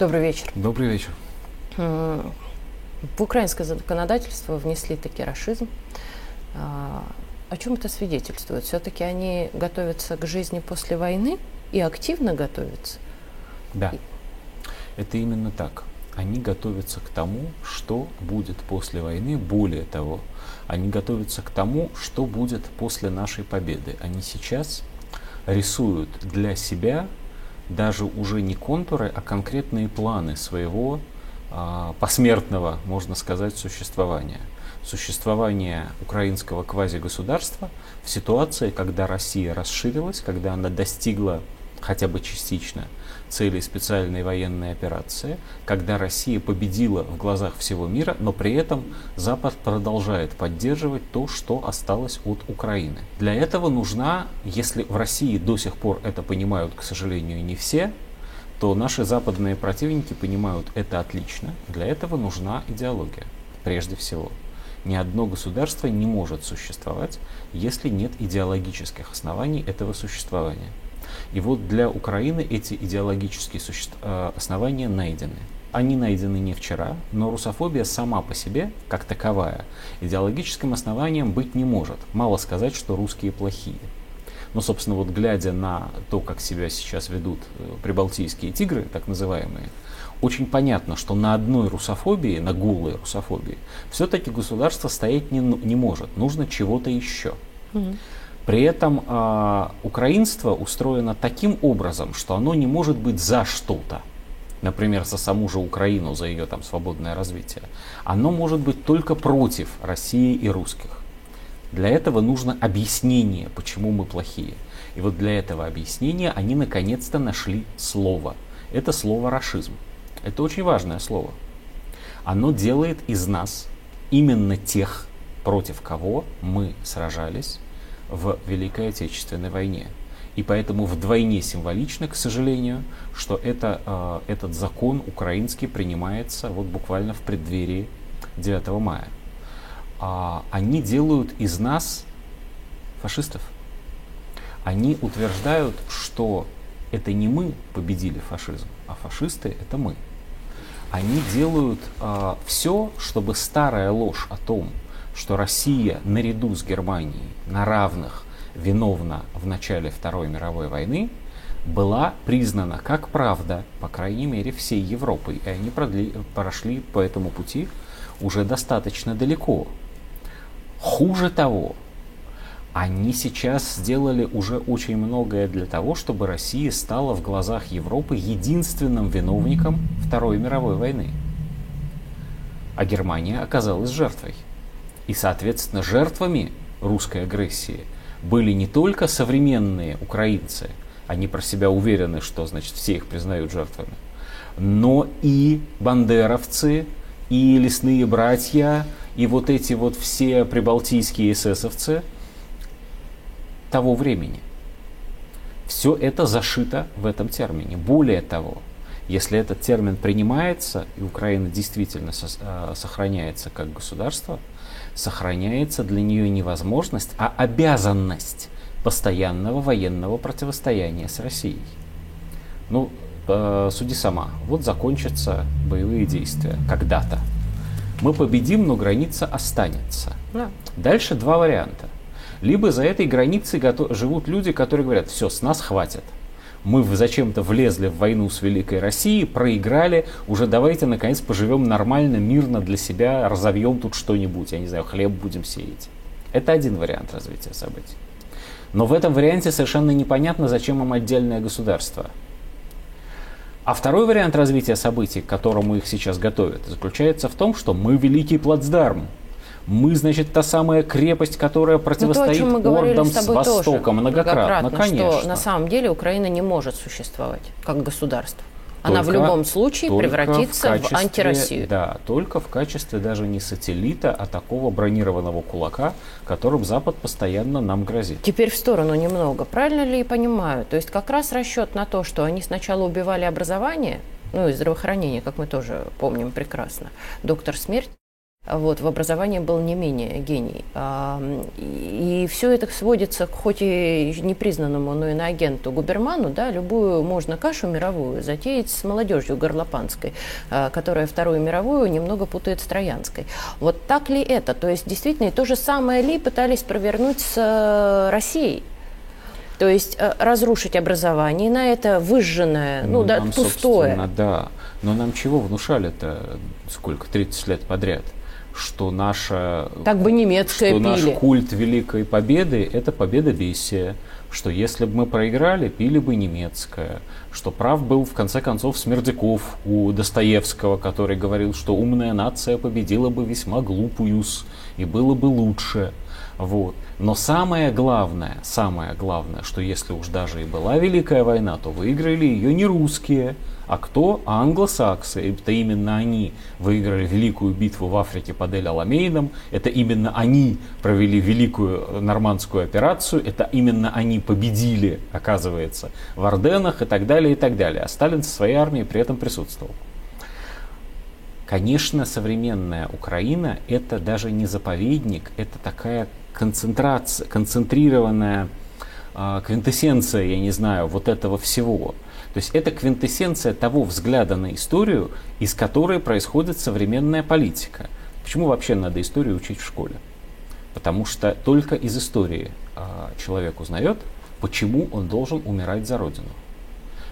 Добрый вечер. Добрый вечер. В украинское законодательство внесли таки рашизм. А, о чем это свидетельствует? Все-таки они готовятся к жизни после войны и активно готовятся? Да, это именно так. Они готовятся к тому, что будет после войны. Более того, они готовятся к тому, что будет после нашей победы. Они сейчас рисуют для себя даже уже не контуры, а конкретные планы своего а, посмертного, можно сказать, существования. Существование украинского квазигосударства в ситуации, когда Россия расширилась, когда она достигла хотя бы частично цели специальной военной операции, когда Россия победила в глазах всего мира, но при этом Запад продолжает поддерживать то, что осталось от Украины. Для этого нужна, если в России до сих пор это понимают, к сожалению, не все, то наши западные противники понимают это отлично. Для этого нужна идеология, прежде всего. Ни одно государство не может существовать, если нет идеологических оснований этого существования. И вот для Украины эти идеологические суще... Э, основания найдены. Они найдены не вчера, но русофобия сама по себе, как таковая, идеологическим основанием быть не может. Мало сказать, что русские плохие. Но, собственно, вот глядя на то, как себя сейчас ведут э, прибалтийские тигры, так называемые, очень понятно, что на одной русофобии, на голой русофобии, все-таки государство стоять не, не может. Нужно чего-то еще. Mm-hmm. При этом э, украинство устроено таким образом, что оно не может быть за что-то. Например, за саму же Украину, за ее там свободное развитие. Оно может быть только против России и русских. Для этого нужно объяснение, почему мы плохие. И вот для этого объяснения они наконец-то нашли слово. Это слово расизм. Это очень важное слово. Оно делает из нас именно тех, против кого мы сражались в Великой Отечественной войне. И поэтому вдвойне символично, к сожалению, что это, э, этот закон украинский принимается вот буквально в преддверии 9 мая. А, они делают из нас фашистов. Они утверждают, что это не мы победили фашизм, а фашисты это мы. Они делают э, все, чтобы старая ложь о том, что Россия наряду с Германией на равных виновна в начале Второй мировой войны, была признана как правда, по крайней мере, всей Европой. И они продли, прошли по этому пути уже достаточно далеко. Хуже того, они сейчас сделали уже очень многое для того, чтобы Россия стала в глазах Европы единственным виновником Второй мировой войны. А Германия оказалась жертвой. И, соответственно, жертвами русской агрессии были не только современные украинцы, они про себя уверены, что, значит, все их признают жертвами, но и бандеровцы, и лесные братья, и вот эти вот все прибалтийские эсэсовцы того времени. Все это зашито в этом термине. Более того, если этот термин принимается, и Украина действительно э, сохраняется как государство, сохраняется для нее не возможность, а обязанность постоянного военного противостояния с Россией. Ну, э, суди сама, вот закончатся боевые действия когда-то. Мы победим, но граница останется. Да. Дальше два варианта. Либо за этой границей живут люди, которые говорят, все, с нас хватит мы зачем-то влезли в войну с Великой Россией, проиграли, уже давайте наконец поживем нормально, мирно для себя, разовьем тут что-нибудь, я не знаю, хлеб будем сеять. Это один вариант развития событий. Но в этом варианте совершенно непонятно, зачем им отдельное государство. А второй вариант развития событий, к которому их сейчас готовят, заключается в том, что мы великий плацдарм, мы, значит, та самая крепость, которая противостоит ну, то, ордам с, с Востока тоже, многократно, многократно конечно. Что на самом деле Украина не может существовать как государство. Она только, в любом случае превратится в, качестве, в антироссию. Да, только в качестве даже не сателлита, а такого бронированного кулака, которым Запад постоянно нам грозит. Теперь в сторону немного. Правильно ли я понимаю? То есть как раз расчет на то, что они сначала убивали образование, ну и здравоохранение, как мы тоже помним прекрасно. Доктор смерть вот, в образовании был не менее гений. И все это сводится, хоть и непризнанному, но и на агенту Губерману, да, любую можно кашу мировую затеять с молодежью горлопанской, которая Вторую мировую немного путает с Троянской. Вот так ли это? То есть действительно и то же самое ли пытались провернуть с э, Россией? То есть э, разрушить образование на это выжженное, ну, ну да, нам, пустое. Да, но нам чего внушали-то сколько, 30 лет подряд? Что наша... Так бы немецкая что пили. наш культ Великой Победы – это победа бесия. Что если бы мы проиграли, пили бы немецкое. Что прав был, в конце концов, Смердяков у Достоевского, который говорил, что умная нация победила бы весьма глупую и было бы лучше. Вот. Но самое главное, самое главное, что если уж даже и была Великая война, то выиграли ее не русские, а кто? А англосаксы. Это именно они выиграли великую битву в Африке под Эль-Аламейном. Это именно они провели великую нормандскую операцию. Это именно они победили, оказывается, в Орденах и так далее, и так далее. А Сталин со своей армией при этом присутствовал. Конечно, современная Украина это даже не заповедник, это такая концентрация, концентрированная э, квинтэссенция, я не знаю, вот этого всего. То есть это квинтэссенция того взгляда на историю, из которой происходит современная политика. Почему вообще надо историю учить в школе? Потому что только из истории э, человек узнает, почему он должен умирать за Родину.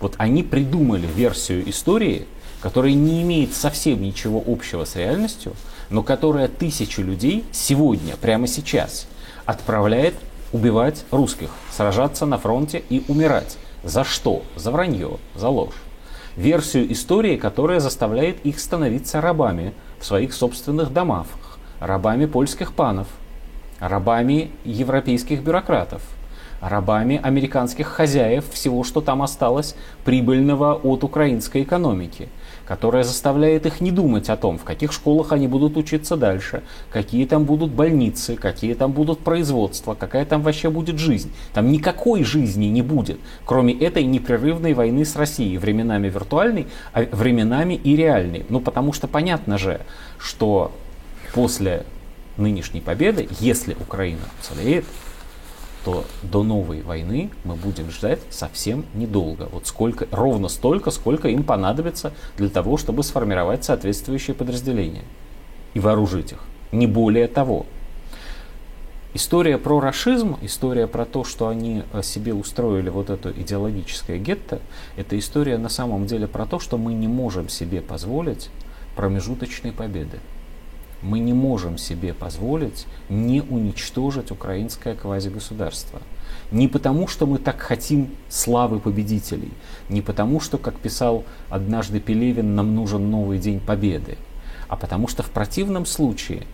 Вот они придумали версию истории, которая не имеет совсем ничего общего с реальностью, но которая тысячу людей сегодня, прямо сейчас, отправляет убивать русских, сражаться на фронте и умирать. За что? За вранье, за ложь. Версию истории, которая заставляет их становиться рабами в своих собственных домах, рабами польских панов, рабами европейских бюрократов, рабами американских хозяев всего, что там осталось прибыльного от украинской экономики – которая заставляет их не думать о том, в каких школах они будут учиться дальше, какие там будут больницы, какие там будут производства, какая там вообще будет жизнь. Там никакой жизни не будет, кроме этой непрерывной войны с Россией, временами виртуальной, а временами и реальной. Ну, потому что понятно же, что после нынешней победы, если Украина уцелеет, то до новой войны мы будем ждать совсем недолго. Вот сколько, ровно столько, сколько им понадобится для того, чтобы сформировать соответствующие подразделения и вооружить их. Не более того. История про расизм, история про то, что они э, себе устроили вот это идеологическое гетто, это история на самом деле про то, что мы не можем себе позволить промежуточной победы мы не можем себе позволить не уничтожить украинское квазигосударство. Не потому, что мы так хотим славы победителей, не потому, что, как писал однажды Пелевин, нам нужен новый день победы, а потому что в противном случае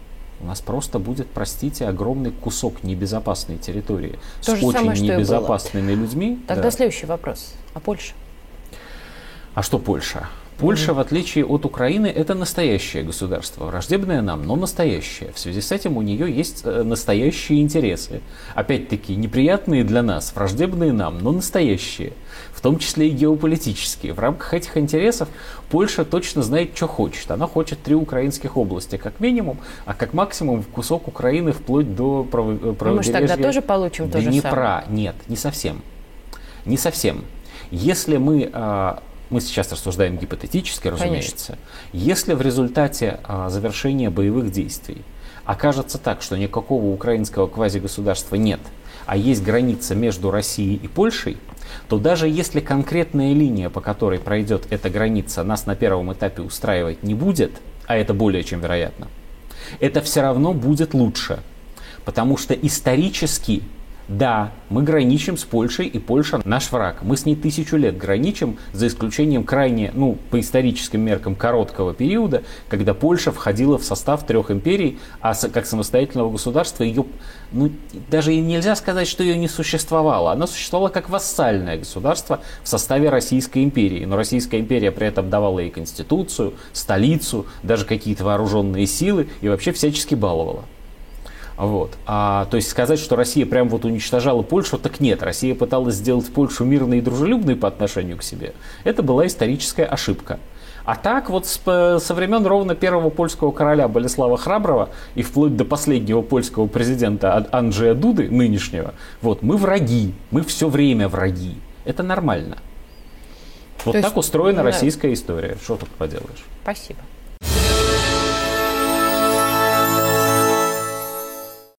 у нас просто будет, простите, огромный кусок небезопасной территории То с очень самое, небезопасными людьми. Тогда да. следующий вопрос. А Польша? А что Польша? Польша, в отличие от Украины, это настоящее государство, враждебное нам, но настоящее. В связи с этим у нее есть э, настоящие интересы. Опять-таки, неприятные для нас, враждебные нам, но настоящие. В том числе и геополитические. В рамках этих интересов Польша точно знает, что хочет. Она хочет три украинских области, как минимум, а как максимум кусок Украины вплоть до правобережья. Ну, мы же тогда тоже получим то же Днепра. Самое. Нет, не совсем. Не совсем. Если мы а, мы сейчас рассуждаем гипотетически, разумеется, Конечно. если в результате а, завершения боевых действий окажется так, что никакого украинского квазигосударства нет, а есть граница между Россией и Польшей, то даже если конкретная линия, по которой пройдет эта граница, нас на первом этапе устраивать не будет, а это более чем вероятно, это все равно будет лучше. Потому что исторически да, мы граничим с Польшей, и Польша наш враг. Мы с ней тысячу лет граничим, за исключением крайне, ну, по историческим меркам, короткого периода, когда Польша входила в состав трех империй, а как самостоятельного государства ее, ну, даже и нельзя сказать, что ее не существовало. Она существовала как вассальное государство в составе Российской империи. Но Российская империя при этом давала и конституцию, столицу, даже какие-то вооруженные силы и вообще всячески баловала. Вот. А, то есть сказать, что Россия прям вот уничтожала Польшу, так нет. Россия пыталась сделать Польшу мирной и дружелюбной по отношению к себе. Это была историческая ошибка. А так вот с, со времен ровно первого польского короля Болеслава Храброго и вплоть до последнего польского президента Анджея Дуды, нынешнего, вот мы враги, мы все время враги. Это нормально. Вот То так есть, устроена да. российская история. Что тут поделаешь? Спасибо.